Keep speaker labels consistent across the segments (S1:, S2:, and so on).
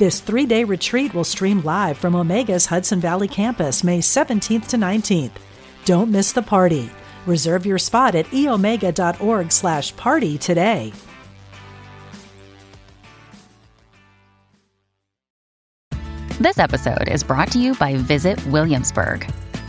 S1: This three day retreat will stream live from Omega's Hudson Valley campus May 17th to 19th. Don't miss the party. Reserve your spot at eomega.org slash party today.
S2: This episode is brought to you by Visit Williamsburg.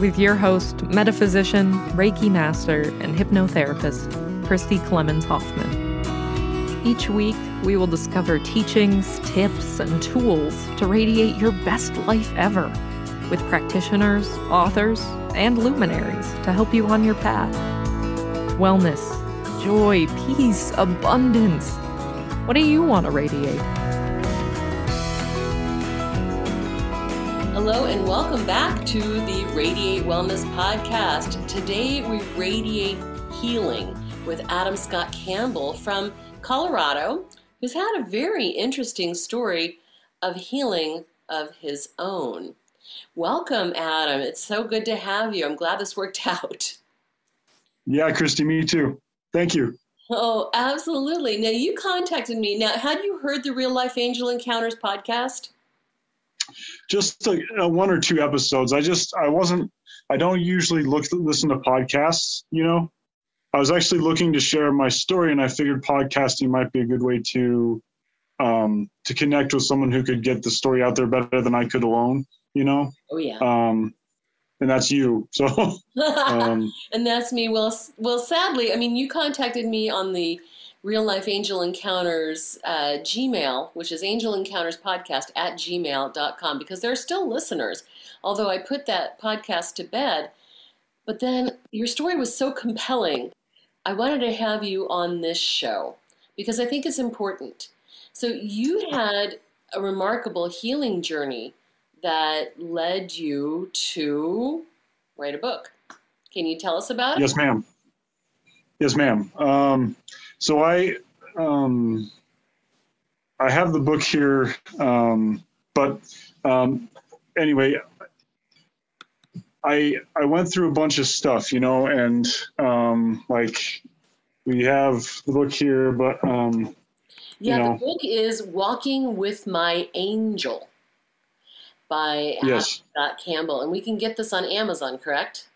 S3: with your host, metaphysician, Reiki master, and hypnotherapist, Christy Clemens Hoffman. Each week, we will discover teachings, tips, and tools to radiate your best life ever with practitioners, authors, and luminaries to help you on your path. Wellness, joy, peace, abundance. What do you want to radiate?
S4: Hello, and welcome back to the Radiate Wellness Podcast. Today we radiate healing with Adam Scott Campbell from Colorado, who's had a very interesting story of healing of his own. Welcome, Adam. It's so good to have you. I'm glad this worked out.
S5: Yeah, Christy, me too. Thank you.
S4: Oh, absolutely. Now, you contacted me. Now, had you heard the Real Life Angel Encounters podcast?
S5: Just a, one or two episodes. I just I wasn't I don't usually look listen to podcasts. You know, I was actually looking to share my story, and I figured podcasting might be a good way to um, to connect with someone who could get the story out there better than I could alone. You know.
S4: Oh yeah.
S5: Um, and that's you. So.
S4: um, and that's me. Well, well, sadly, I mean, you contacted me on the Real Life Angel Encounters uh, Gmail, which is Angel Encounters Podcast at gmail.com, because there are still listeners. Although I put that podcast to bed, but then your story was so compelling, I wanted to have you on this show because I think it's important. So you had a remarkable healing journey that led you to write a book. Can you tell us about it?
S5: Yes, ma'am. Yes, ma'am. Um, so I um, I have the book here, um, but um, anyway, I I went through a bunch of stuff, you know, and um, like we have the book here, but um,
S4: yeah,
S5: you know,
S4: the book is "Walking with My Angel" by
S5: yes.
S4: Scott Campbell, and we can get this on Amazon, correct?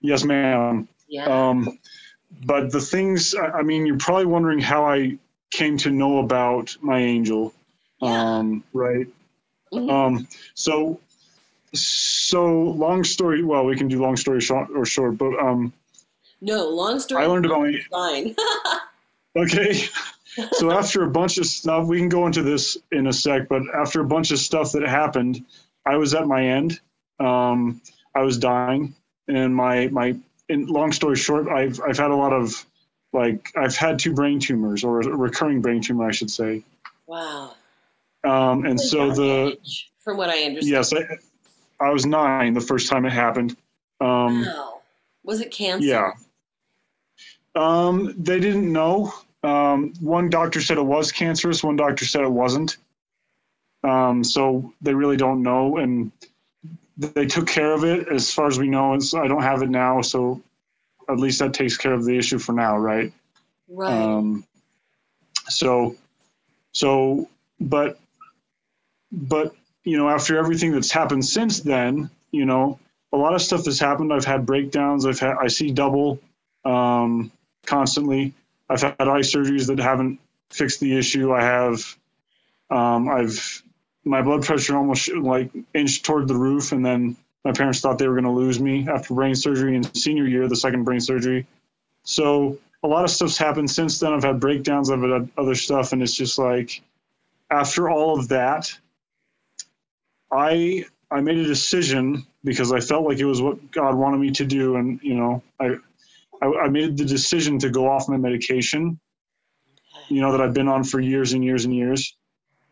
S5: Yes, ma'am.
S4: Yeah.
S5: Um, but the things, I mean, you're probably wondering how I came to know about my angel,
S4: yeah.
S5: um, right?
S4: Mm-hmm.
S5: Um, so, so long story. Well, we can do long story short or short, but um,
S4: no, long story.
S5: I learned about my.
S4: Fine.
S5: okay. so after a bunch of stuff, we can go into this in a sec. But after a bunch of stuff that happened, I was at my end. Um, I was dying, and my my in long story short, I've I've had a lot of like I've had two brain tumors or a recurring brain tumor, I should say.
S4: Wow.
S5: Um, and so the
S4: age, from what I understand.
S5: Yes, I, I was nine the first time it happened. Um,
S4: wow. Was it cancer?
S5: Yeah. Um, they didn't know. Um, one doctor said it was cancerous. One doctor said it wasn't. Um, so they really don't know, and they took care of it as far as we know. It's, I don't have it now, so at least that takes care of the issue for now, right?
S4: Right.
S5: Um, so, so, but, but you know, after everything that's happened since then, you know, a lot of stuff has happened. I've had breakdowns. I've had I see double um, constantly. I've had eye surgeries that haven't fixed the issue. I have um, I've my blood pressure almost like inched toward the roof, and then my parents thought they were going to lose me after brain surgery in senior year, the second brain surgery. So a lot of stuff's happened since then. I've had breakdowns, I've had other stuff, and it's just like after all of that, I I made a decision because I felt like it was what God wanted me to do, and you know I I, I made the decision to go off my medication, you know that I've been on for years and years and years,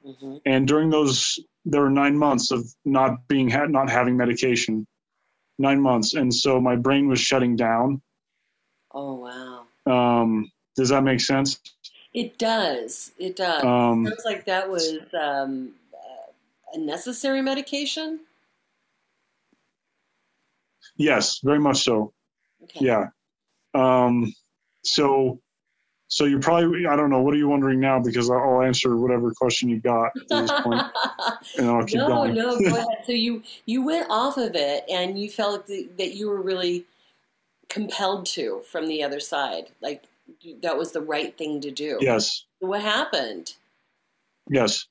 S5: mm-hmm. and during those there were nine months of not being not having medication, nine months, and so my brain was shutting down.
S4: Oh wow.
S5: Um, does that make sense?
S4: It does. It does. Um, it sounds like that was um, a necessary medication.
S5: Yes, very much so. Okay. Yeah. Um, so, so you're probably I don't know what are you wondering now because I'll answer whatever question you got at this point, and I'll keep
S4: no,
S5: going.
S4: No, no, go ahead. So you you went off of it and you felt that you were really compelled to from the other side, like that was the right thing to do.
S5: Yes.
S4: What happened?
S5: Yes.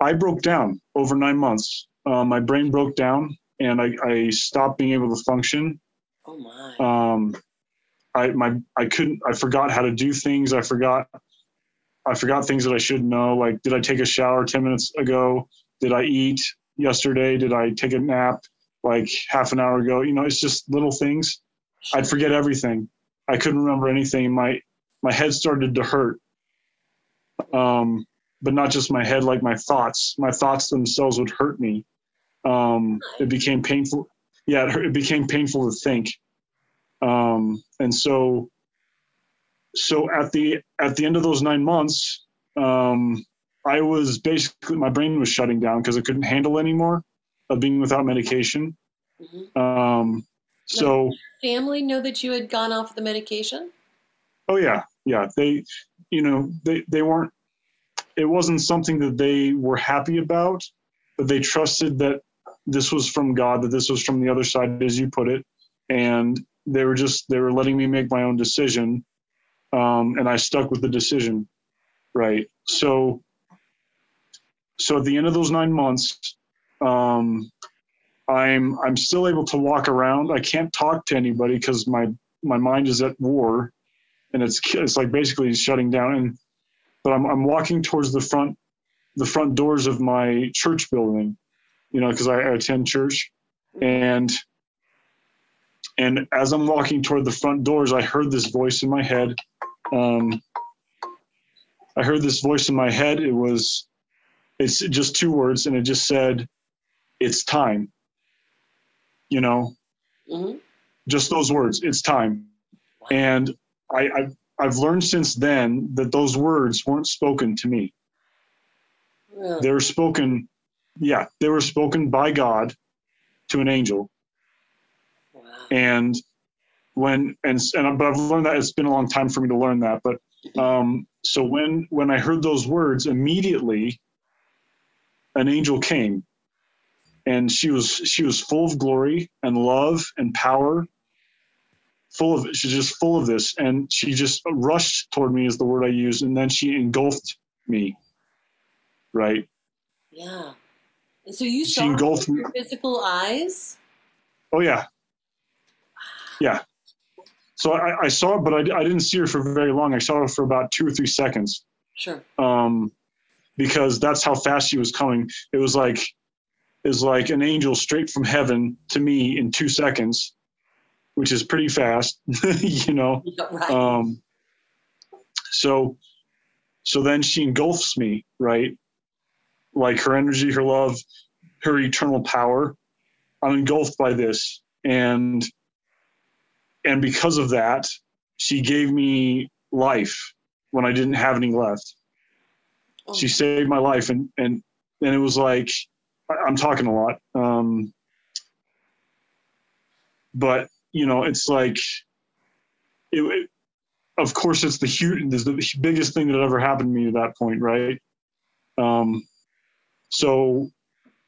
S5: I broke down over nine months. Uh, my brain broke down and I, I stopped being able to function.
S4: Oh my.
S5: Um, I my I couldn't. I forgot how to do things. I forgot. I forgot things that I should know. Like, did I take a shower ten minutes ago? Did I eat yesterday? Did I take a nap like half an hour ago? You know, it's just little things. I'd forget everything. I couldn't remember anything. My my head started to hurt. Um, but not just my head, like my thoughts. My thoughts themselves would hurt me. Um, it became painful. Yeah, it, it became painful to think. Um, and so, so at the at the end of those nine months, um, I was basically my brain was shutting down because I couldn't handle anymore of being without medication. Mm-hmm. Um, so
S4: family know that you had gone off the medication?
S5: Oh yeah, yeah. They, you know, they they weren't. It wasn't something that they were happy about, but they trusted that this was from God, that this was from the other side, as you put it, and they were just they were letting me make my own decision, um, and I stuck with the decision, right? So, so at the end of those nine months, um, I'm I'm still able to walk around. I can't talk to anybody because my my mind is at war, and it's it's like basically shutting down. And but I'm I'm walking towards the front the front doors of my church building, you know, because I, I attend church, and and as I'm walking toward the front doors, I heard this voice in my head. Um, I heard this voice in my head. It was, it's just two words, and it just said, "It's time." you know mm-hmm. just those words it's time and I, I I've learned since then that those words weren't spoken to me. Really? They were spoken, yeah, they were spoken by God to an angel. And when and and but I've learned that it's been a long time for me to learn that. But um, so when when I heard those words, immediately an angel came. And she was she was full of glory and love and power full of she's just full of this. And she just rushed toward me is the word i use and then she engulfed me. Right?
S4: Yeah. And so you she saw engulfed your physical eyes?
S5: Oh yeah yeah so i, I saw it but I, I didn't see her for very long i saw her for about two or three seconds
S4: sure
S5: um because that's how fast she was coming it was like is like an angel straight from heaven to me in two seconds, which is pretty fast, you know. Right. Um, so, so then she engulfs me, right? Like her energy, her love, her eternal power. I'm engulfed by this, and and because of that, she gave me life when I didn't have any left. Oh. She saved my life, and and and it was like I'm talking a lot. Um, but you know, it's like, it, it, of course, it's the huge, it's the biggest thing that ever happened to me at that point, right? Um, so,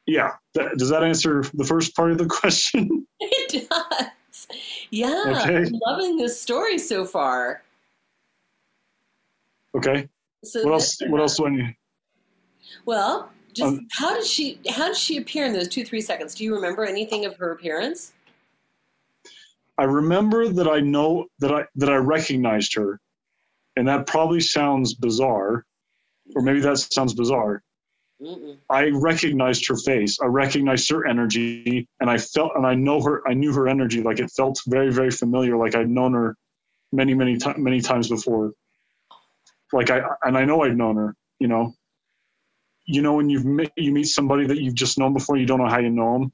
S5: yeah, that, does that answer the first part of the question?
S4: It does. Yeah, okay. I'm loving this story so far.
S5: Okay. So what else? What else do I need?
S4: Well, just um, how did she how did she appear in those two three seconds? Do you remember anything of her appearance?
S5: I remember that I know that I that I recognized her, and that probably sounds bizarre, or maybe that sounds bizarre. Mm-mm. I recognized her face. I recognized her energy, and I felt and I know her. I knew her energy. Like it felt very very familiar. Like I'd known her many many times many times before. Like I and I know I'd known her. You know, you know when you've met, you meet somebody that you've just known before, you don't know how you know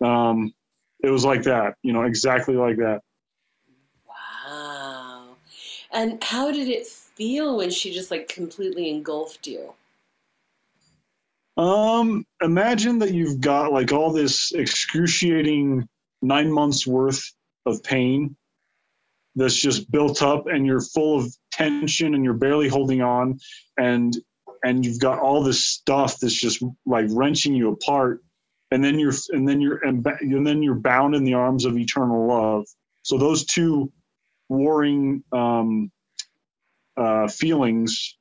S5: them. Um, it was like that, you know, exactly like that.
S4: Wow. And how did it feel when she just like completely engulfed you?
S5: Um, imagine that you've got like all this excruciating nine months worth of pain that's just built up and you're full of tension and you're barely holding on and and you've got all this stuff that's just like wrenching you apart. And then you're and then you're and, then you're bound in the arms of eternal love. So those two warring um, uh, feelings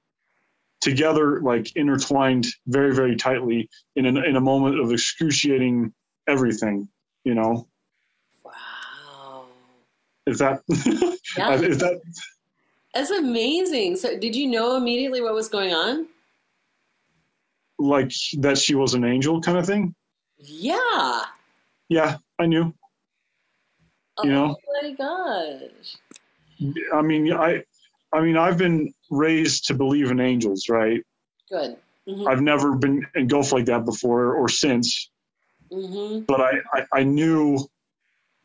S5: together like intertwined very very tightly in a, in a moment of excruciating everything you know
S4: wow
S5: is that yeah. is that
S4: that's amazing so did you know immediately what was going on
S5: like that she was an angel kind of thing?
S4: Yeah.
S5: Yeah, I knew.
S4: Oh you know? my gosh.
S5: I mean, I I mean, I've been raised to believe in angels, right?
S4: Good. Mm-hmm.
S5: I've never been engulfed like that before or since. Mm-hmm. But I, I, I knew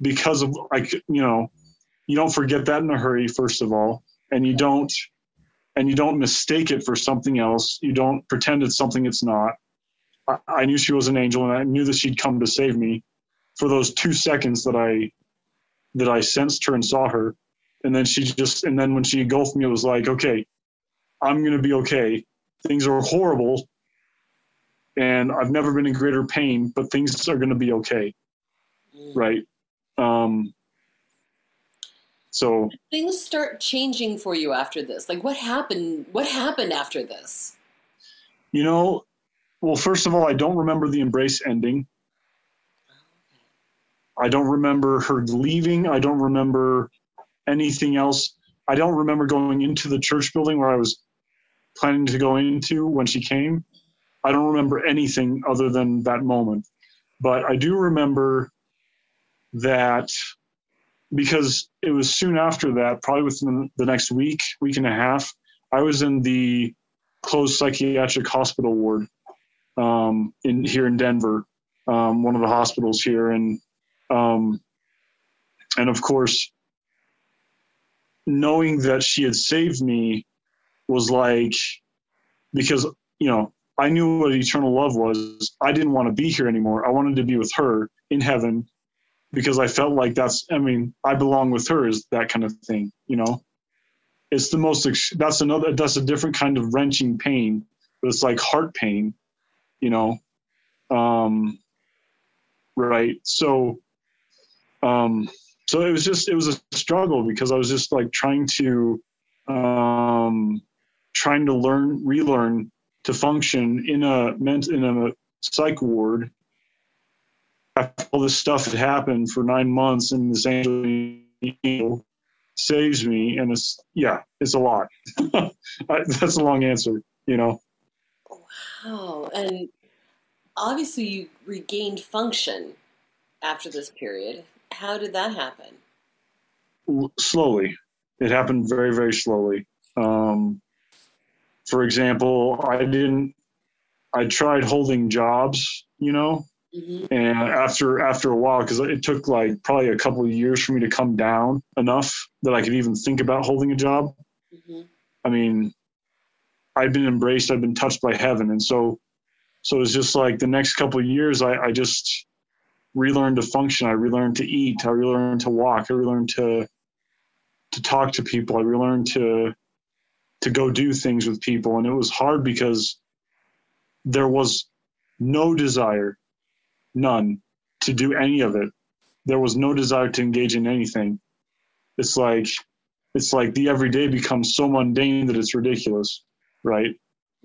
S5: because of like you know, you don't forget that in a hurry, first of all, and you don't and you don't mistake it for something else. You don't pretend it's something it's not. I, I knew she was an angel, and I knew that she'd come to save me for those two seconds that I that I sensed her and saw her. And then she just, and then when she engulfed me, it was like, okay, I'm going to be okay. Things are horrible. And I've never been in greater pain, but things are going to be okay. Mm. Right. Um, so
S4: things start changing for you after this. Like what happened? What happened after this?
S5: You know, well, first of all, I don't remember the embrace ending. I don't remember her leaving. I don't remember anything else. I don't remember going into the church building where I was planning to go into when she came. I don't remember anything other than that moment. But I do remember that because it was soon after that, probably within the next week, week and a half, I was in the closed psychiatric hospital ward um, in here in Denver, um, one of the hospitals here, and um, and of course, knowing that she had saved me was like because you know I knew what eternal love was. I didn't want to be here anymore. I wanted to be with her in heaven because I felt like that's, I mean, I belong with her is that kind of thing, you know? It's the most, that's another, that's a different kind of wrenching pain, but it's like heart pain, you know? Um, right. So, um, so it was just, it was a struggle because I was just like trying to, um, trying to learn, relearn to function in a meant in a psych ward after all this stuff had happened for nine months and this angel saves me and it's yeah it's a lot. That's a long answer you know?
S4: Wow and obviously you regained function after this period how did that happen
S5: slowly it happened very very slowly um, for example i didn't i tried holding jobs you know Mm-hmm. And after after a while, because it took like probably a couple of years for me to come down enough that I could even think about holding a job. Mm-hmm. I mean, I'd been embraced, I'd been touched by heaven, and so so it's just like the next couple of years, I, I just relearned to function. I relearned to eat. I relearned to walk. I relearned to to talk to people. I relearned to to go do things with people, and it was hard because there was no desire none to do any of it. There was no desire to engage in anything. It's like it's like the everyday becomes so mundane that it's ridiculous, right?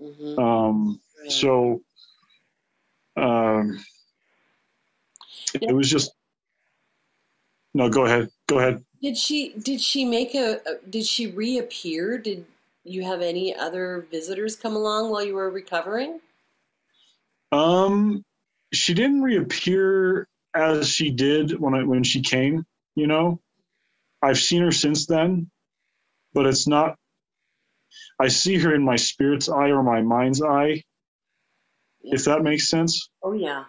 S5: Mm-hmm. Um. So um, it was just no. Go ahead. Go ahead.
S4: Did she? Did she make a? Did she reappear? Did you have any other visitors come along while you were recovering?
S5: Um, she didn't reappear as she did when I when she came. You know, I've seen her since then, but it's not. I see her in my spirit's eye or my mind's eye, yeah. if that makes sense.
S4: Oh yeah.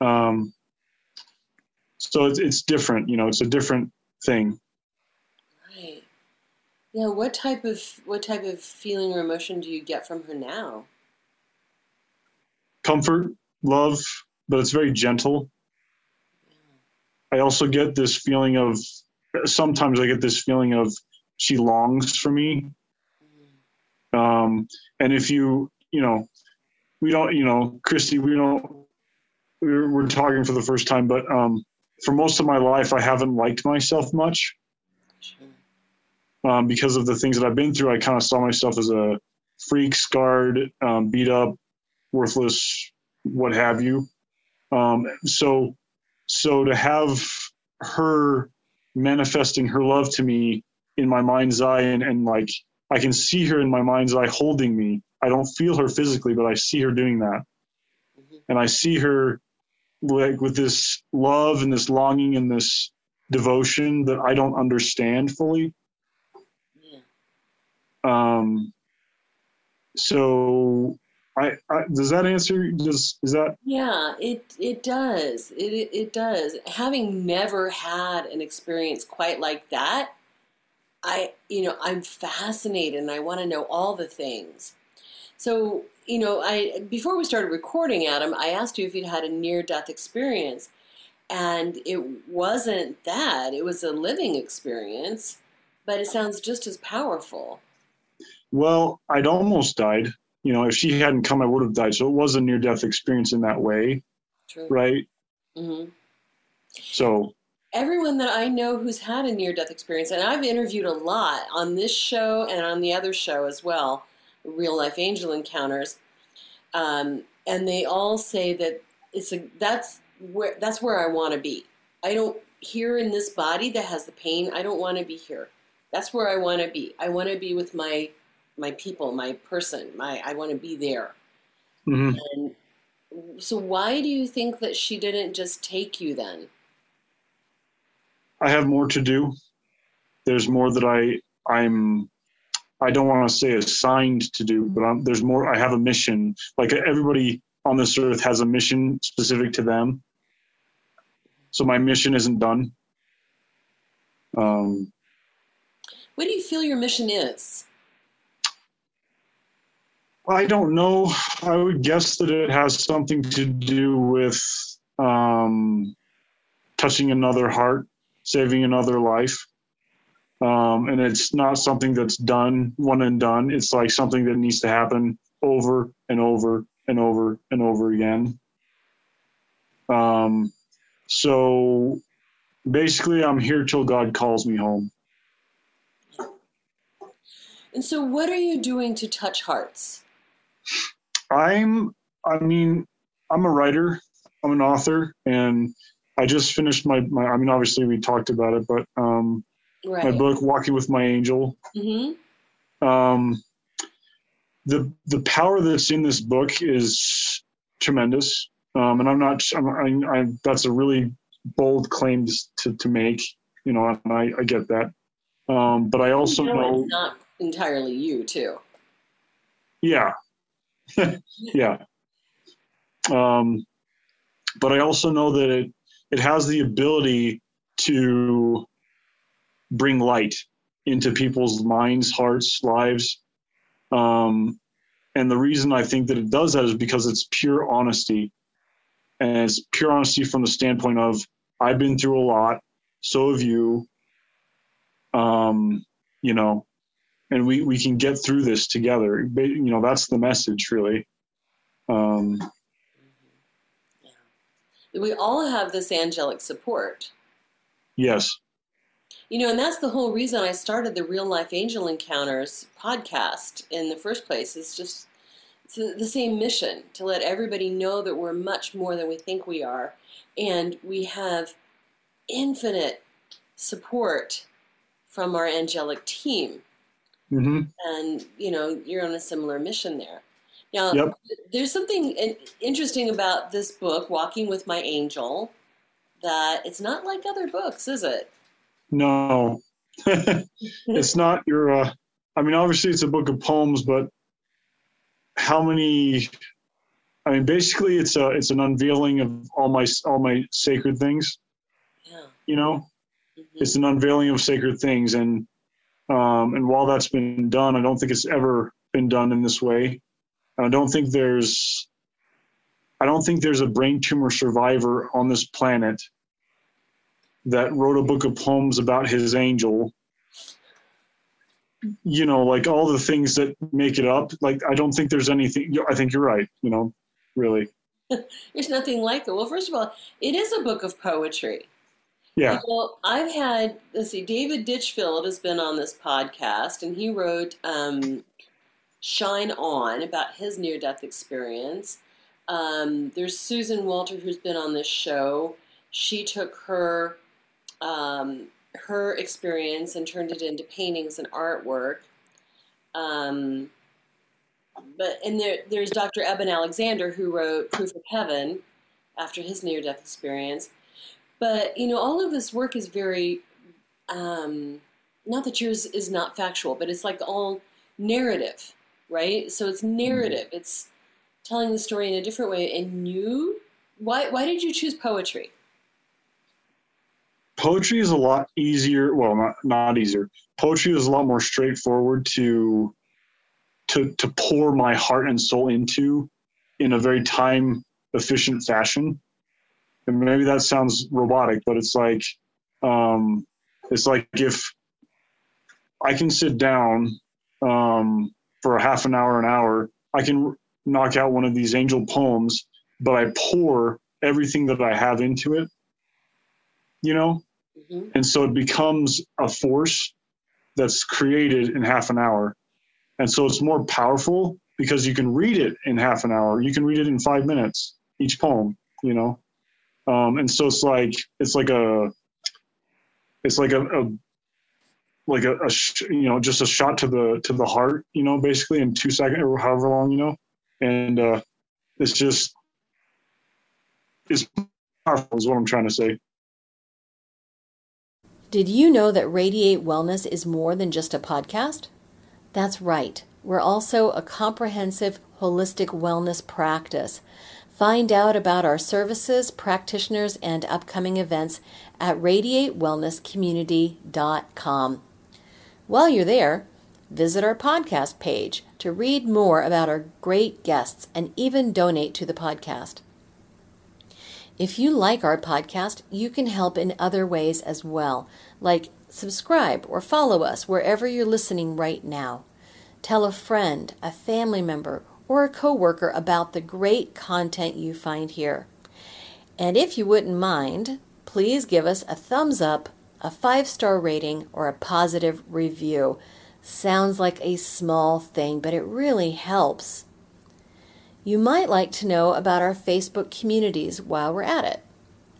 S5: Um. So it's it's different, you know. It's a different thing.
S4: Right. Yeah. What type of what type of feeling or emotion do you get from her now?
S5: Comfort, love, but it's very gentle. I also get this feeling of sometimes I get this feeling of she longs for me. Um, and if you, you know, we don't, you know, Christy, we don't, we're, talking for the first time, but um, for most of my life, I haven't liked myself much. Um, because of the things that I've been through, I kind of saw myself as a freak, scarred, um, beat up, worthless, what have you. Um, so, so to have her manifesting her love to me in my mind's eye and, and like I can see her in my mind's eye holding me. I don't feel her physically, but I see her doing that. Mm-hmm. And I see her like with this love and this longing and this devotion that I don't understand fully. Yeah. Um so I, I, does that answer does is that
S4: yeah it it does it, it, it does having never had an experience quite like that i you know i'm fascinated and i want to know all the things so you know i before we started recording adam i asked you if you'd had a near death experience and it wasn't that it was a living experience but it sounds just as powerful
S5: well i'd almost died you know, if she hadn't come, I would have died. So it was a near death experience in that way. True. Right. Mm-hmm. So
S4: everyone that I know who's had a near death experience, and I've interviewed a lot on this show and on the other show as well, real life angel encounters, um, and they all say that it's a that's where that's where I want to be. I don't here in this body that has the pain. I don't want to be here. That's where I want to be. I want to be with my my people, my person, my I want to be there. Mm-hmm. And so why do you think that she didn't just take you then?
S5: I have more to do. There's more that I I'm I don't want to say assigned to do, but I'm, there's more. I have a mission. Like everybody on this earth has a mission specific to them. So my mission isn't done. Um,
S4: what do you feel your mission is?
S5: I don't know. I would guess that it has something to do with um, touching another heart, saving another life. Um, and it's not something that's done one and done. It's like something that needs to happen over and over and over and over again. Um, so basically, I'm here till God calls me home.
S4: And so, what are you doing to touch hearts?
S5: I'm, I mean, I'm a writer, I'm an author, and I just finished my, my I mean, obviously we talked about it, but um, right. my book, Walking with My Angel. Mm-hmm. Um, the the power that's in this book is tremendous, um, and I'm not. I'm, I, I, that's a really bold claim to to make, you know, and I, I get that. Um, but I also you know, know
S4: it's not entirely you too.
S5: Yeah, yeah. Um, but I also know that it it has the ability to bring light into people's minds, hearts, lives. Um, and the reason I think that it does that is because it's pure honesty. And it's pure honesty from the standpoint of I've been through a lot, so have you. Um, you know, and we we can get through this together. You know, that's the message, really. Um,
S4: yeah. We all have this angelic support.
S5: Yes.
S4: You know, and that's the whole reason I started the Real Life Angel Encounters podcast in the first place. Is just the same mission to let everybody know that we're much more than we think we are, and we have infinite support from our angelic team.
S5: Mm-hmm.
S4: And you know, you're on a similar mission there. Now,
S5: Yep.
S4: there's something interesting about this book, Walking with My Angel, that it's not like other books, is it?
S5: No, it's not your. Uh, I mean, obviously, it's a book of poems, but how many? I mean, basically, it's a it's an unveiling of all my all my sacred things.
S4: Yeah.
S5: You know,
S4: Mhm.
S5: it's an unveiling of sacred things, and um, and while that's been done, I don't think it's ever been done in this way. I don't think there's. I don't think there's a brain tumor survivor on this planet that wrote a book of poems about his angel you know like all the things that make it up like i don't think there's anything i think you're right you know really
S4: There's nothing like it. Well, first of all, it is a book of poetry.
S5: yeah
S4: Well, I've had, let's see, David Ditchfield has been on this podcast, and he wrote um, Shine On about his near death experience. Um, there's Susan Walter who's been on this show. She took her um, her experience and turned it into paintings and artwork. Um, but and there, there's Dr. Eben Alexander who wrote Proof of Heaven after his near death experience. But you know, all of this work is very um, not that yours is not factual, but it's like all narrative, right? So it's narrative. It's telling the story in a different way. And you, why why did you choose poetry?
S5: Poetry is a lot easier well not not easier. Poetry is a lot more straightforward to to to pour my heart and soul into in a very time efficient fashion. And maybe that sounds robotic but it's like um it's like if i can sit down um for a half an hour an hour i can knock out one of these angel poems but i pour everything that i have into it you know?
S4: Hmm
S5: and so it becomes a force that's created in half an hour. And so it's more powerful because you can read it in half an hour. You can read it in five minutes each poem you know? Um, and so it's like it's like a it's like a, a like a, a sh- you know just a shot to the to the heart you know basically in two seconds or however long you know? And uh, it's just it's powerful is what i'm trying to say
S6: Did you know that Radiate Wellness is more than just a podcast? That's right. We're also a comprehensive holistic wellness practice. Find out about our services, practitioners, and upcoming events at radiatewellnesscommunity.com. While you're there, visit our podcast page to read more about our great guests and even donate to the podcast. If you like our podcast, you can help in other ways as well, like subscribe or follow us wherever you're listening right now. Tell a friend, a family member, or a coworker about the great content you find here. And if you wouldn't mind, please give us a thumbs up, a five star rating, or a positive review. Sounds like a small thing, but it really helps. You might like to know about our Facebook communities while we're at it.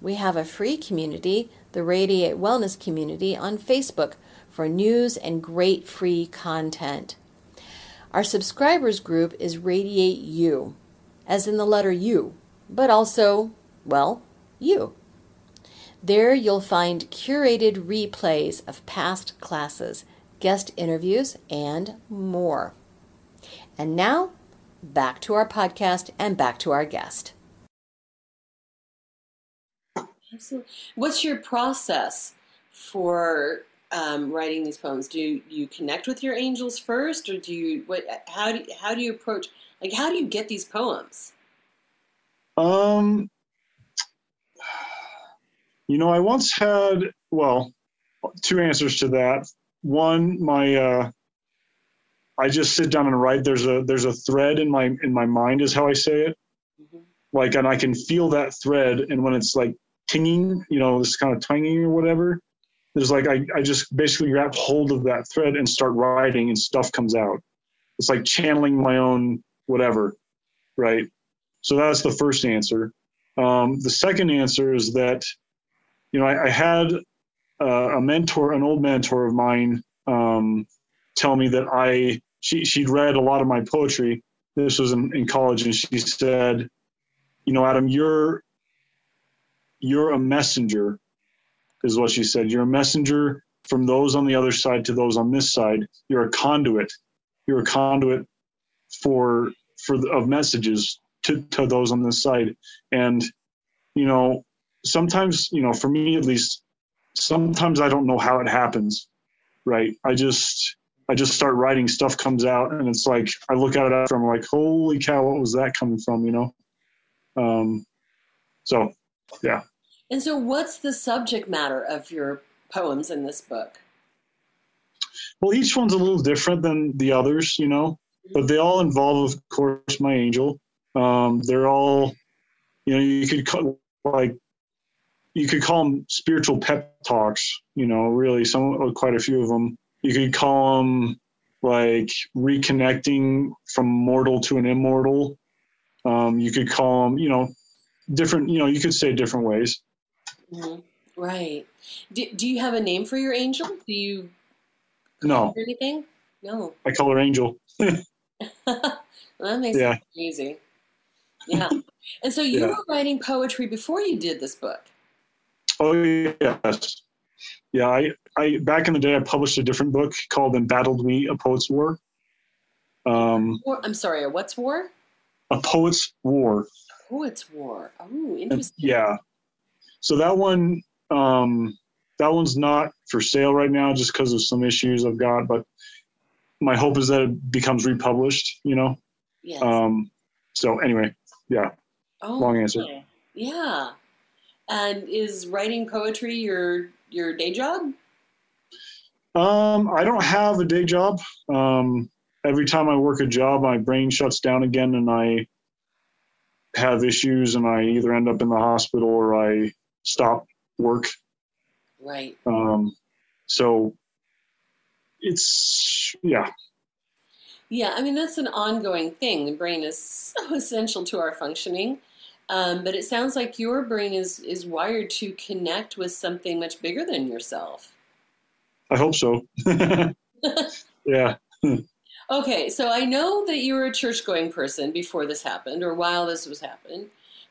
S6: We have a free community, the Radiate Wellness Community, on Facebook for news and great free content. Our subscribers group is Radiate You, as in the letter U, but also, well, you. There you'll find curated replays of past classes, guest interviews, and more. And now, back to our podcast and back to our guest.
S4: Absolutely. What's your process for um, writing these poems? Do you, you connect with your angels first, or do you what? How do how do you approach? Like, how do you get these poems?
S5: Um, you know, I once had well, two answers to that. One, my uh, I just sit down and write. There's a there's a thread in my in my mind, is how I say it.
S4: Mhm.
S5: Like, and I can feel that thread, and when it's like tinging, you know, this kind of twanging or whatever, there's like I, I just basically grab hold of that thread and start writing and stuff comes out it's like channeling my own whatever right so that's the first answer um, the second answer is that you know i, I had uh, a mentor an old mentor of mine um, tell me that i she, she'd read a lot of my poetry this was in, in college and she said you know adam you're you're a messenger is what she said. You're a messenger from those on the other side to those on this side. You're a conduit. You're a conduit for for the, of messages to, to those on this side. And you know, sometimes you know, for me at least, sometimes I don't know how it happens. Right? I just I just start writing. Stuff comes out, and it's like I look at it after. I'm like, holy cow, what was that coming from? You know. Um. So, yeah.
S4: And so, what's the subject matter of your poems in this book?
S5: Well, each one's a little different than the others, you know, but they all involve, of course, my angel. Um, they're all, you know, you could call, like, you could call them spiritual pep talks. You know, really, some quite a few of them. You could call them like reconnecting from mortal to an immortal. Um, you could call them, you know, different. You know, you could say different ways.
S4: Mm-hmm. Right. Do, do you have a name for your angel? Do you
S5: no
S4: anything? No.
S5: I call her Angel.
S4: well, that makes yeah. it easy. Yeah. And so you yeah. were writing poetry before you did this book.
S5: Oh yes. Yeah, I, I back in the day I published a different book called Embattled We, A Poet's War.
S4: Um, I'm sorry, a what's war?
S5: A Poet's War.
S4: Poet's War. Oh, interesting.
S5: yeah. So that one, um, that one's not for sale right now just because of some issues I've got. But my hope is that it becomes republished. You know.
S4: Yes.
S5: Um, so anyway, yeah. Oh, Long answer.
S4: Okay. Yeah. And is writing poetry your your day job?
S5: Um, I don't have a day job. Um, every time I work a job, my brain shuts down again, and I have issues, and I either end up in the hospital or I stop work.
S4: Right.
S5: Um, so it's yeah.
S4: Yeah, I mean that's an ongoing thing. The brain is so essential to our functioning. Um, but it sounds like your brain is is wired to connect with something much bigger than yourself.
S5: I hope so. yeah.
S4: okay, so I know that you were a church going person before this happened, or while this was happen,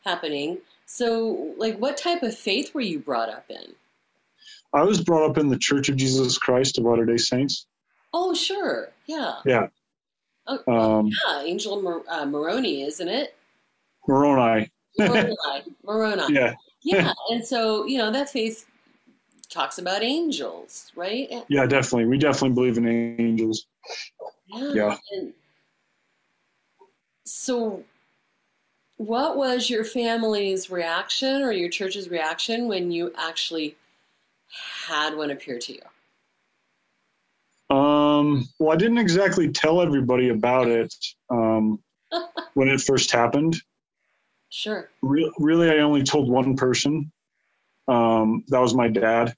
S4: happening. So, like, what type of faith were you brought up in?
S5: I was brought up in the Church of Jesus Christ of Latter Day Saints.
S4: Oh, sure, yeah,
S5: yeah.
S4: Oh, um, yeah, Angel Mor- uh, Moroni, isn't it?
S5: Moroni.
S4: Moroni. Moroni.
S5: Yeah.
S4: Yeah, and so you know that faith talks about angels, right?
S5: Yeah, definitely. We definitely believe in angels.
S4: Yeah. yeah. And so what was your family's reaction or your church's reaction when you actually had one appear to you?
S5: Um, well, I didn't exactly tell everybody about it um, when it first happened.
S4: Sure.
S5: Re- really, I only told one person. Um, that was my dad.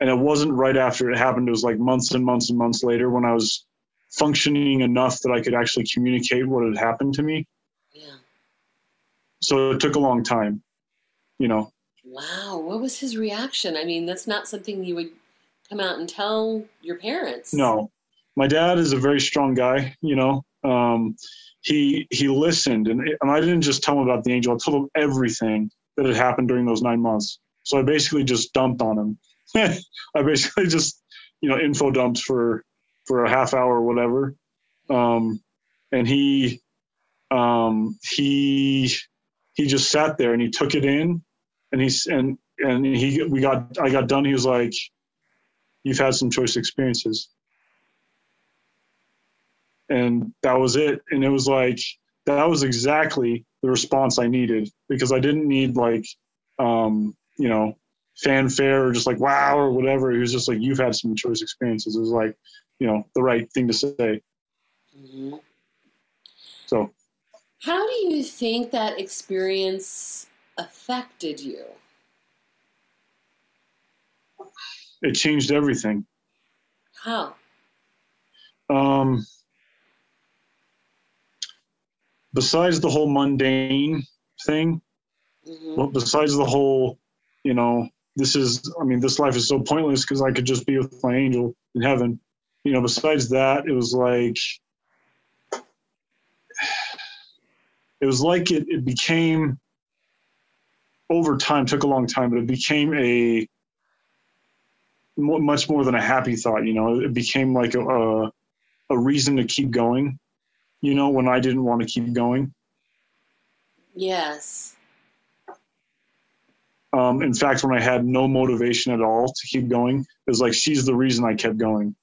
S5: And it wasn't right after it happened. It was like months and months and months later when I was functioning enough that I could actually communicate what had happened to me.
S4: Yeah.
S5: So it took a long time, you know.
S4: Wow. What was his reaction? I mean, that's not something you would come out and tell your parents.
S5: No. My dad is a very strong guy, you know. Um, he he listened and, and I didn't just tell him about the angel, I told him everything that had happened during those nine months. So I basically just dumped on him. I basically just, you know, info dumped for for a half hour or whatever. Um, and he um, he he just sat there and he took it in and he's and and he we got I got done he was like you've had some choice experiences and that was it and it was like that was exactly the response I needed because I didn't need like um you know fanfare or just like wow or whatever it was just like you've had some choice experiences it was like you know the right thing to say mm-hmm. so
S4: how do you think that experience affected you?
S5: it changed everything.
S4: How?
S5: Um, besides the whole mundane thing, mm-hmm. well, besides the whole, you know, this is, I mean, this life is so pointless because I could just be with my angel in heaven. You know, besides that, it was like, it was like it, it became over time took a long time but it became a much more than a happy thought you know it became like a, a, a reason to keep going you know when i didn't want to keep going
S4: yes
S5: um, in fact when i had no motivation at all to keep going it was like she's the reason i kept going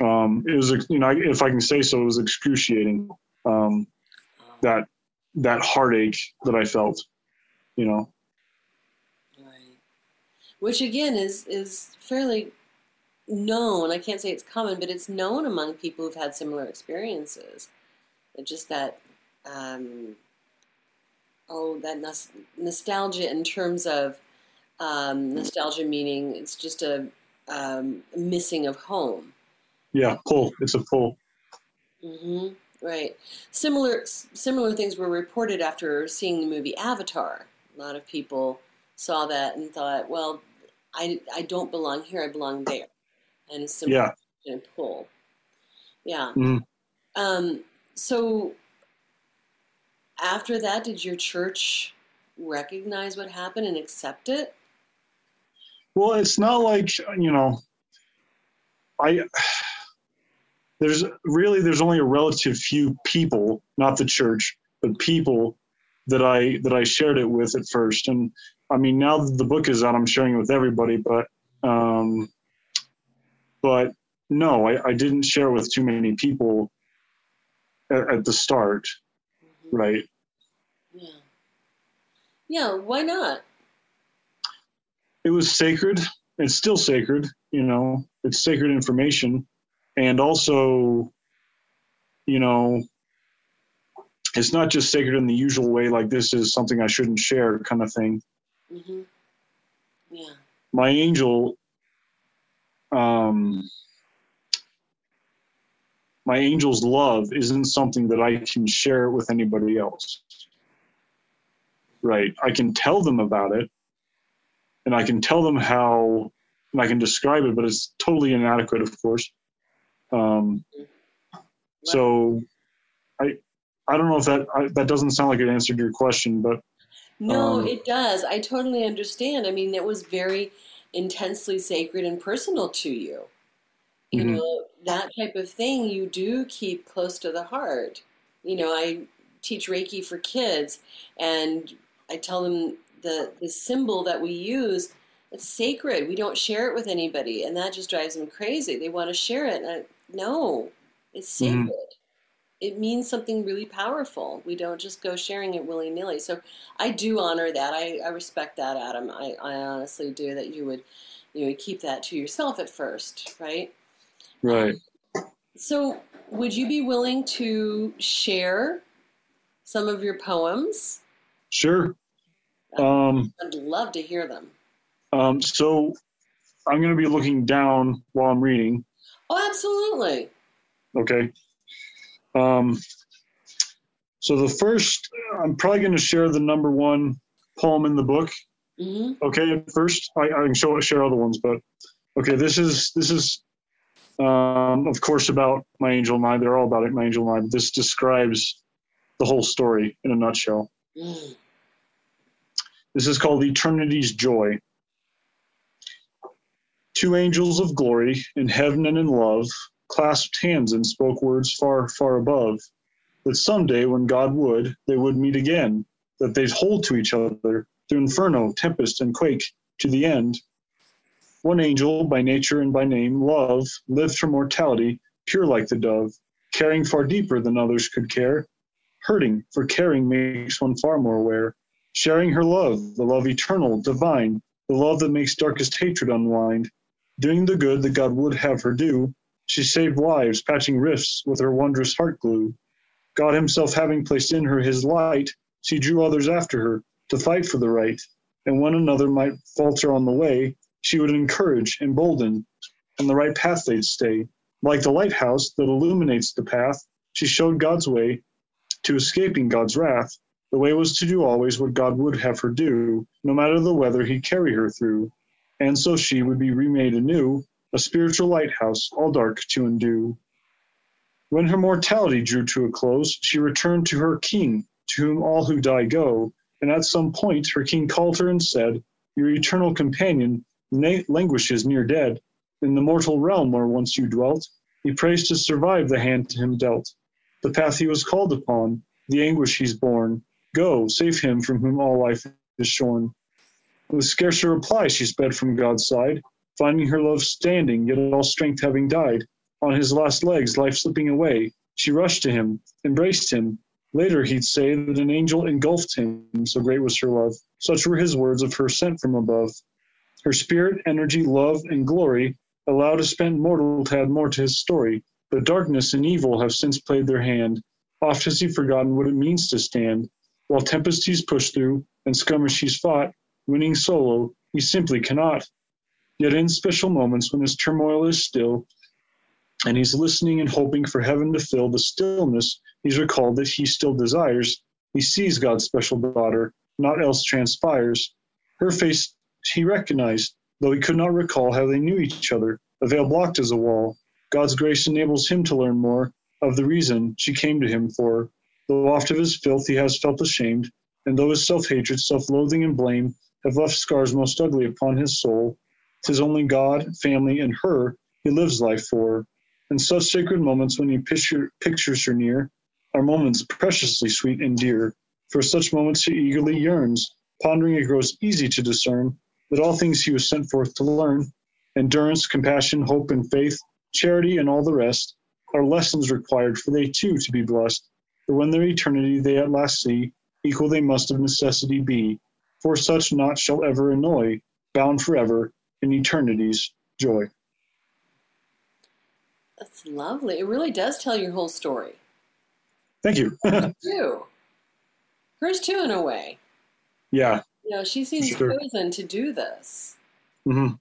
S5: um, it was you know if i can say so it was excruciating um, that that heartache that I felt, you know.
S4: Right. Which again is is fairly known. I can't say it's common, but it's known among people who've had similar experiences. It's Just that, um, oh, that nos- nostalgia in terms of um, nostalgia meaning it's just a um, missing of home.
S5: Yeah, pull. It's a pull.
S4: Mm-hmm. Right. Similar similar things were reported after seeing the movie Avatar. A lot of people saw that and thought, "Well, I, I don't belong here. I belong there." And similar yeah. pull. Yeah. Mm. Um, so after that, did your church recognize what happened and accept it?
S5: Well, it's not like you know. I there's really there's only a relative few people, not the church, but people that I that I shared it with at first. And I mean, now that the book is out, I'm sharing it with everybody. But um, but no, I, I didn't share with too many people at, at the start, mm-hmm. right?
S4: Yeah. Yeah. Why not?
S5: It was sacred. It's still sacred. You know, it's sacred information and also you know it's not just sacred in the usual way like this is something i shouldn't share kind of thing
S4: mm-hmm. yeah
S5: my angel um my angel's love isn't something that i can share with anybody else right i can tell them about it and i can tell them how and i can describe it but it's totally inadequate of course um, so I I don't know if that I, that doesn't sound like it answered your question, but
S4: no, um, it does. I totally understand. I mean, it was very intensely sacred and personal to you. You mm-hmm. know, that type of thing you do keep close to the heart. You know, I teach Reiki for kids, and I tell them the the symbol that we use it's sacred. We don't share it with anybody, and that just drives them crazy. They want to share it, and no, it's mm-hmm. sacred. Mm-hmm. It means something really powerful. We don't just go sharing it willy nilly. So I do honor that. I, I respect that, Adam. I, I honestly do that you would you would keep that to yourself at first, right?
S5: Right.
S4: So would you be willing to share some of your poems?
S5: Sure. Um,
S4: I'd love to hear them.
S5: Um, so I'm going to be looking down while I'm reading.
S4: Oh, absolutely.
S5: Okay. Um, so the first, I'm probably going to share the number one poem in the book. Mm-hmm. Okay, first I, I can show share other ones, but okay, this is this is um, of course about my angel and I. They're all about it, my angel and I. This describes the whole story in a nutshell. Mm. This is called Eternity's Joy. Two angels of glory, in heaven and in love, clasped hands and spoke words far, far above, that someday, when God would, they would meet again, that they'd hold to each other through inferno, tempest, and quake to the end. One angel, by nature and by name, love, lived for mortality, pure like the dove, caring far deeper than others could care. Hurting, for caring makes one far more aware. Sharing her love, the love eternal, divine, the love that makes darkest hatred unwind, Doing the good that God would have her do, she saved lives, patching rifts with her wondrous heart glue. God Himself having placed in her His light, she drew others after her to fight for the right. And when another might falter on the way, she would encourage, embolden, on the right path they'd stay. Like the lighthouse that illuminates the path, she showed God's way to escaping God's wrath. The way was to do always what God would have her do, no matter the weather he'd carry her through. And so she would be remade anew, a spiritual lighthouse, all dark to undo. When her mortality drew to a close, she returned to her king, to whom all who die go. And at some point, her king called her and said, Your eternal companion languishes near dead. In the mortal realm where once you dwelt, he prays to survive the hand to him dealt. The path he was called upon, the anguish he's borne. Go, save him from whom all life is shorn. With scarce a reply, she sped from God's side, finding her love standing, yet all strength having died. On his last legs, life slipping away, she rushed to him, embraced him. Later, he'd say that an angel engulfed him, so great was her love. Such were his words of her sent from above. Her spirit, energy, love, and glory allowed a spent mortal to add more to his story. But darkness and evil have since played their hand. Oft has he forgotten what it means to stand. While tempest he's pushed through and skirmish he's fought, winning solo, he simply cannot. Yet in special moments when his turmoil is still, and he's listening and hoping for heaven to fill the stillness, he's recalled that he still desires. He sees God's special daughter, naught else transpires. Her face he recognized, though he could not recall how they knew each other. A veil blocked as a wall. God's grace enables him to learn more of the reason she came to him for. Though oft of his filth he has felt ashamed, and though his self hatred, self loathing, and blame have left scars most ugly upon his soul, tis only God, family, and her he lives life for. And such sacred moments when he picture, pictures her near are moments preciously sweet and dear. For such moments he eagerly yearns, pondering it grows easy to discern that all things he was sent forth to learn endurance, compassion, hope, and faith, charity, and all the rest are lessons required for they too to be blessed. For when their eternity they at last see, equal they must of necessity be. For such naught shall ever annoy, bound forever in eternity's joy.
S4: That's lovely. It really does tell your whole story.
S5: Thank you.
S4: Hers too. Hers too, in a way.
S5: Yeah,
S4: you know, she seems sure. chosen to do this.
S5: Mm-hmm.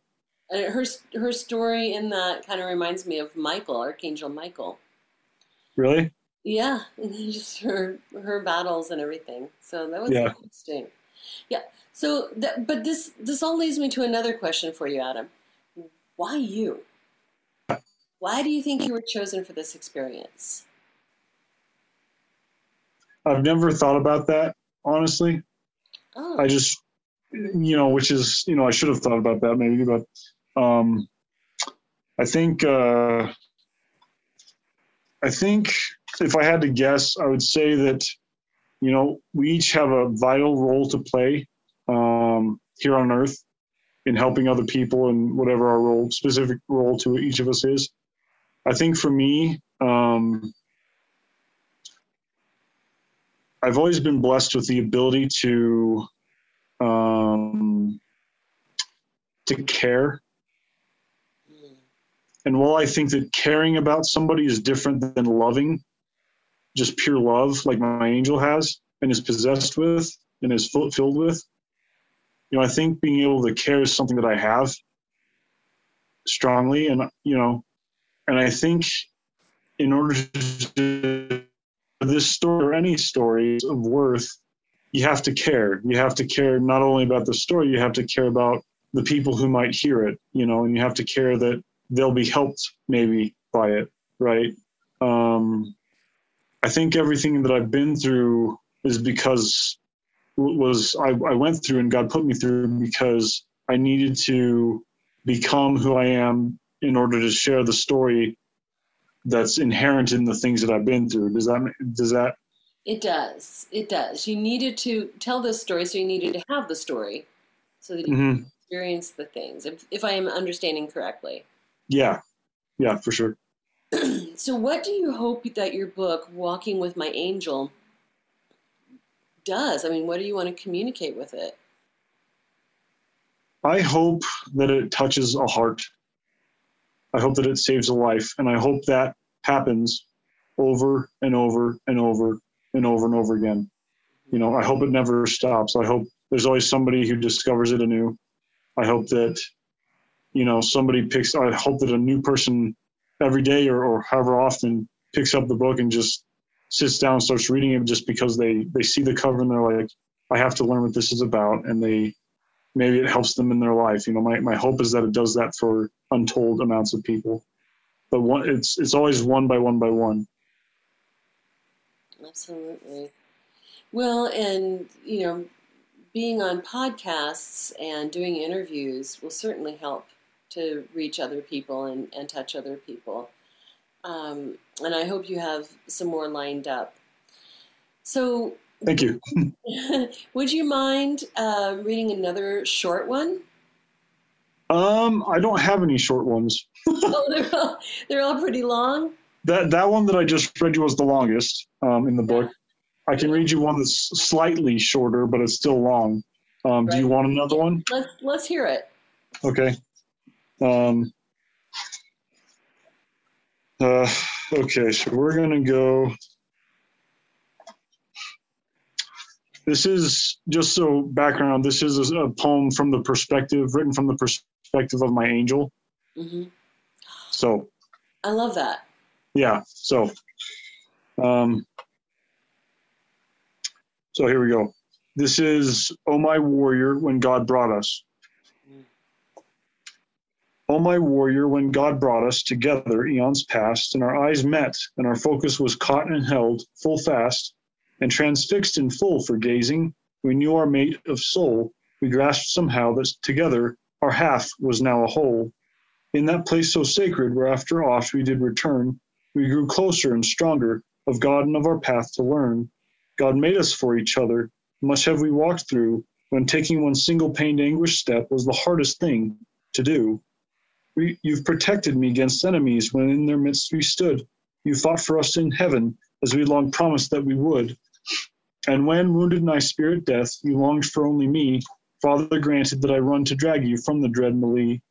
S4: And her her story in that kind of reminds me of Michael, Archangel Michael.
S5: Really?
S4: Yeah, just her her battles and everything. So that was yeah. interesting. Yeah. So, that, but this this all leads me to another question for you, Adam. Why you? Why do you think you were chosen for this experience?
S5: I've never thought about that, honestly. Oh. I just, you know, which is, you know, I should have thought about that maybe, but um, I think, uh, I think if I had to guess, I would say that, you know, we each have a vital role to play um, here on Earth in helping other people and whatever our role, specific role to each of us is. I think for me, um, I've always been blessed with the ability to um, to care. And while I think that caring about somebody is different than loving, just pure love, like my angel has and is possessed with and is filled with, you know, I think being able to care is something that I have strongly, and you know, and I think in order to this story or any story of worth, you have to care. You have to care not only about the story, you have to care about the people who might hear it, you know, and you have to care that they'll be helped maybe by it, right? Um, I think everything that I've been through is because was I, I went through and God put me through because I needed to become who I am in order to share the story that's inherent in the things that I've been through. Does that does that?
S4: It does. It does. You needed to tell this story, so you needed to have the story, so that you mm-hmm. experience the things. If, if I am understanding correctly.
S5: Yeah, yeah, for sure.
S4: so, what do you hope that your book, Walking with My Angel, does? I mean, what do you want to communicate with it?
S5: I hope that it touches a heart I hope that it saves a life. And I hope that happens over and over and over and over and over again. You know, I hope it never stops. I hope there's always somebody who discovers it anew. I hope that you know somebody picks. I hope that a new person every day or, or however often picks up the book and just sits down and starts reading it just because they they see the cover and they're like, I have to learn what this is about, and they maybe it helps them in their life. You know, my my hope is that it does that for untold amounts of people. But one, it's it's always one by one by one.
S4: Absolutely. Well, and you know, being on podcasts and doing interviews will certainly help to reach other people and, and touch other people. Um, and I hope you have some more lined up. So,
S5: thank you.
S4: would you mind uh, reading another short one?
S5: Um, I don't have any short ones.
S4: oh, they're all, they're all pretty long.
S5: That that one that I just read you was the longest um, in the book. I can read you one that's slightly shorter, but it's still long. Um, right. Do you want another one?
S4: Let's let's hear it.
S5: Okay. Um, uh, okay, so we're gonna go. This is just so background. This is a, a poem from the perspective, written from the perspective of my angel. Mm-hmm. So.
S4: I love that.
S5: Yeah. So. Um, so here we go. This is Oh My Warrior when God brought us. Oh my warrior, when God brought us together eons past, and our eyes met, and our focus was caught and held full fast, and transfixed in full for gazing, we knew our mate of soul. We grasped somehow that together our half was now a whole. In that place so sacred, where after oft we did return, we grew closer and stronger of God and of our path to learn. God made us for each other. Much have we walked through when taking one single pained anguish step was the hardest thing to do. You've protected me against enemies when in their midst we stood. You fought for us in heaven as we long promised that we would. And when wounded in thy spirit death, you longed for only me, Father granted that I run to drag you from the dread melee.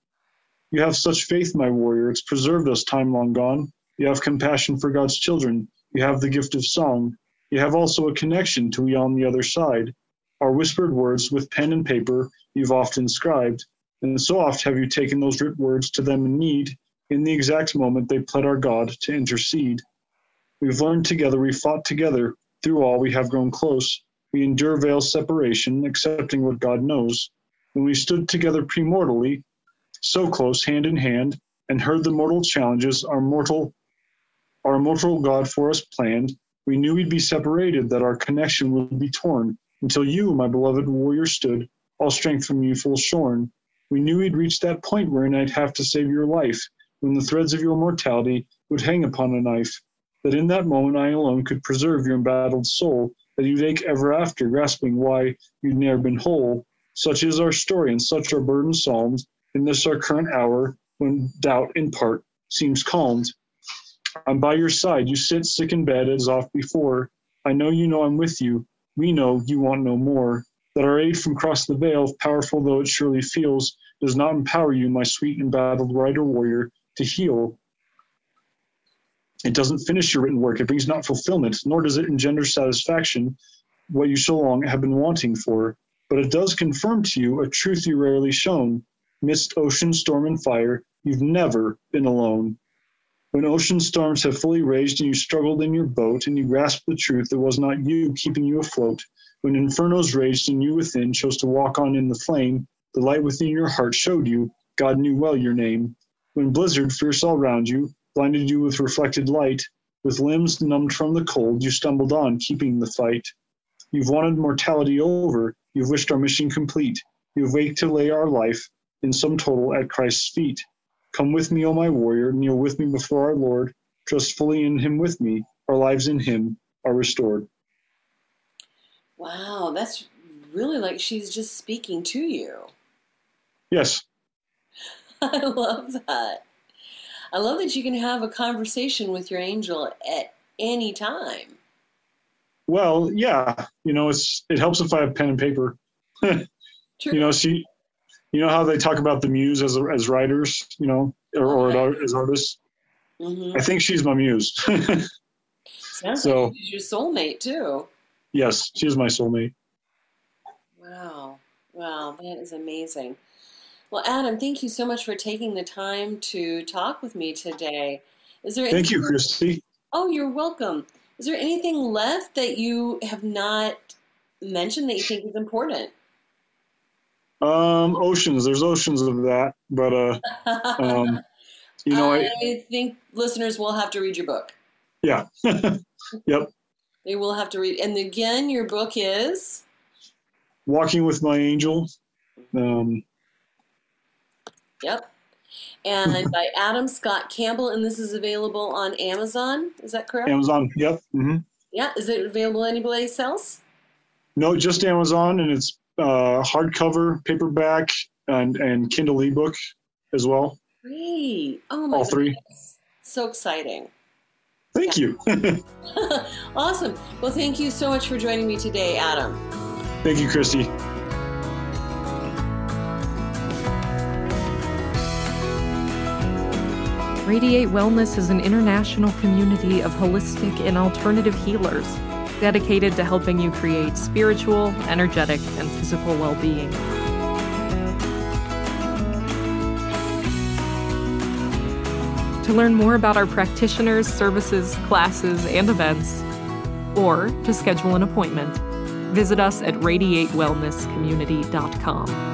S5: You have such faith, my warrior, it's preserved us time long gone. You have compassion for God's children. You have the gift of song. You have also a connection to we on the other side. Our whispered words with pen and paper you've often scribed, and so oft have you taken those writ words to them in need, in the exact moment they pled our God to intercede. We've learned together, we fought together, through all we have grown close. We endure veil separation, accepting what God knows. When we stood together premortally, so close, hand in hand, and heard the mortal challenges our mortal our mortal God for us planned, we knew we'd be separated, that our connection would be torn, until you, my beloved warrior, stood, all strength from you full shorn. We knew we'd reach that point wherein I'd have to save your life, when the threads of your mortality would hang upon a knife, that in that moment I alone could preserve your embattled soul, that you'd ache ever after, grasping why you'd ne'er been whole. Such is our story, and such our burden psalms, in this our current hour, when doubt in part seems calmed. I'm by your side. You sit sick in bed as oft before. I know you know I'm with you. We know you want no more. That our aid from across the veil, powerful though it surely feels, does not empower you, my sweet embattled writer warrior, to heal. It doesn't finish your written work. It brings not fulfillment, nor does it engender satisfaction, what you so long have been wanting for. But it does confirm to you a truth you rarely shown. Midst ocean, storm, and fire, you've never been alone. When ocean storms have fully raged and you struggled in your boat and you grasped the truth that was not you keeping you afloat, when infernos raged and you within chose to walk on in the flame, the light within your heart showed you God knew well your name. When blizzard fierce all round you blinded you with reflected light, with limbs numbed from the cold, you stumbled on, keeping the fight. You've wanted mortality over, you've wished our mission complete. You've waked to lay our life in sum total at Christ's feet. Come with me, O my warrior, kneel with me before our Lord. Trust fully in him with me. Our lives in him are restored.
S4: Wow, that's really like she's just speaking to you.
S5: Yes.
S4: I love that. I love that you can have a conversation with your angel at any time.
S5: Well, yeah, you know, it's it helps if I have pen and paper. you know, she you know how they talk about the muse as as writers, you know, or, or as artists. Mm-hmm. I think she's my muse.
S4: Sounds so, like she's your soulmate too.
S5: Yes, she's my soulmate.
S4: Wow, wow, that is amazing. Well, Adam, thank you so much for taking the time to talk with me today.
S5: Is there? Thank you, Christy.
S4: Oh, you're welcome. Is there anything left that you have not mentioned that you think is important?
S5: Um, oceans. There's oceans of that, but uh, um, you know,
S4: I, I think listeners will have to read your book.
S5: Yeah. yep.
S4: They will have to read. And again, your book is
S5: Walking with My Angel. Um,
S4: yep. And by Adam Scott Campbell, and this is available on Amazon. Is that correct?
S5: Amazon. Yep. Mm-hmm.
S4: Yeah. Is it available anybody else?
S5: No, just Amazon, and it's uh, hardcover, paperback, and and Kindle ebook as well.
S4: Great! Oh my!
S5: All three.
S4: Goodness. So exciting.
S5: Thank you.
S4: awesome. Well, thank you so much for joining me today, Adam.
S5: Thank you, Christy.
S3: Radiate Wellness is an international community of holistic and alternative healers dedicated to helping you create spiritual, energetic, and physical well being. To learn more about our practitioners, services, classes, and events, or to schedule an appointment, visit us at radiatewellnesscommunity.com.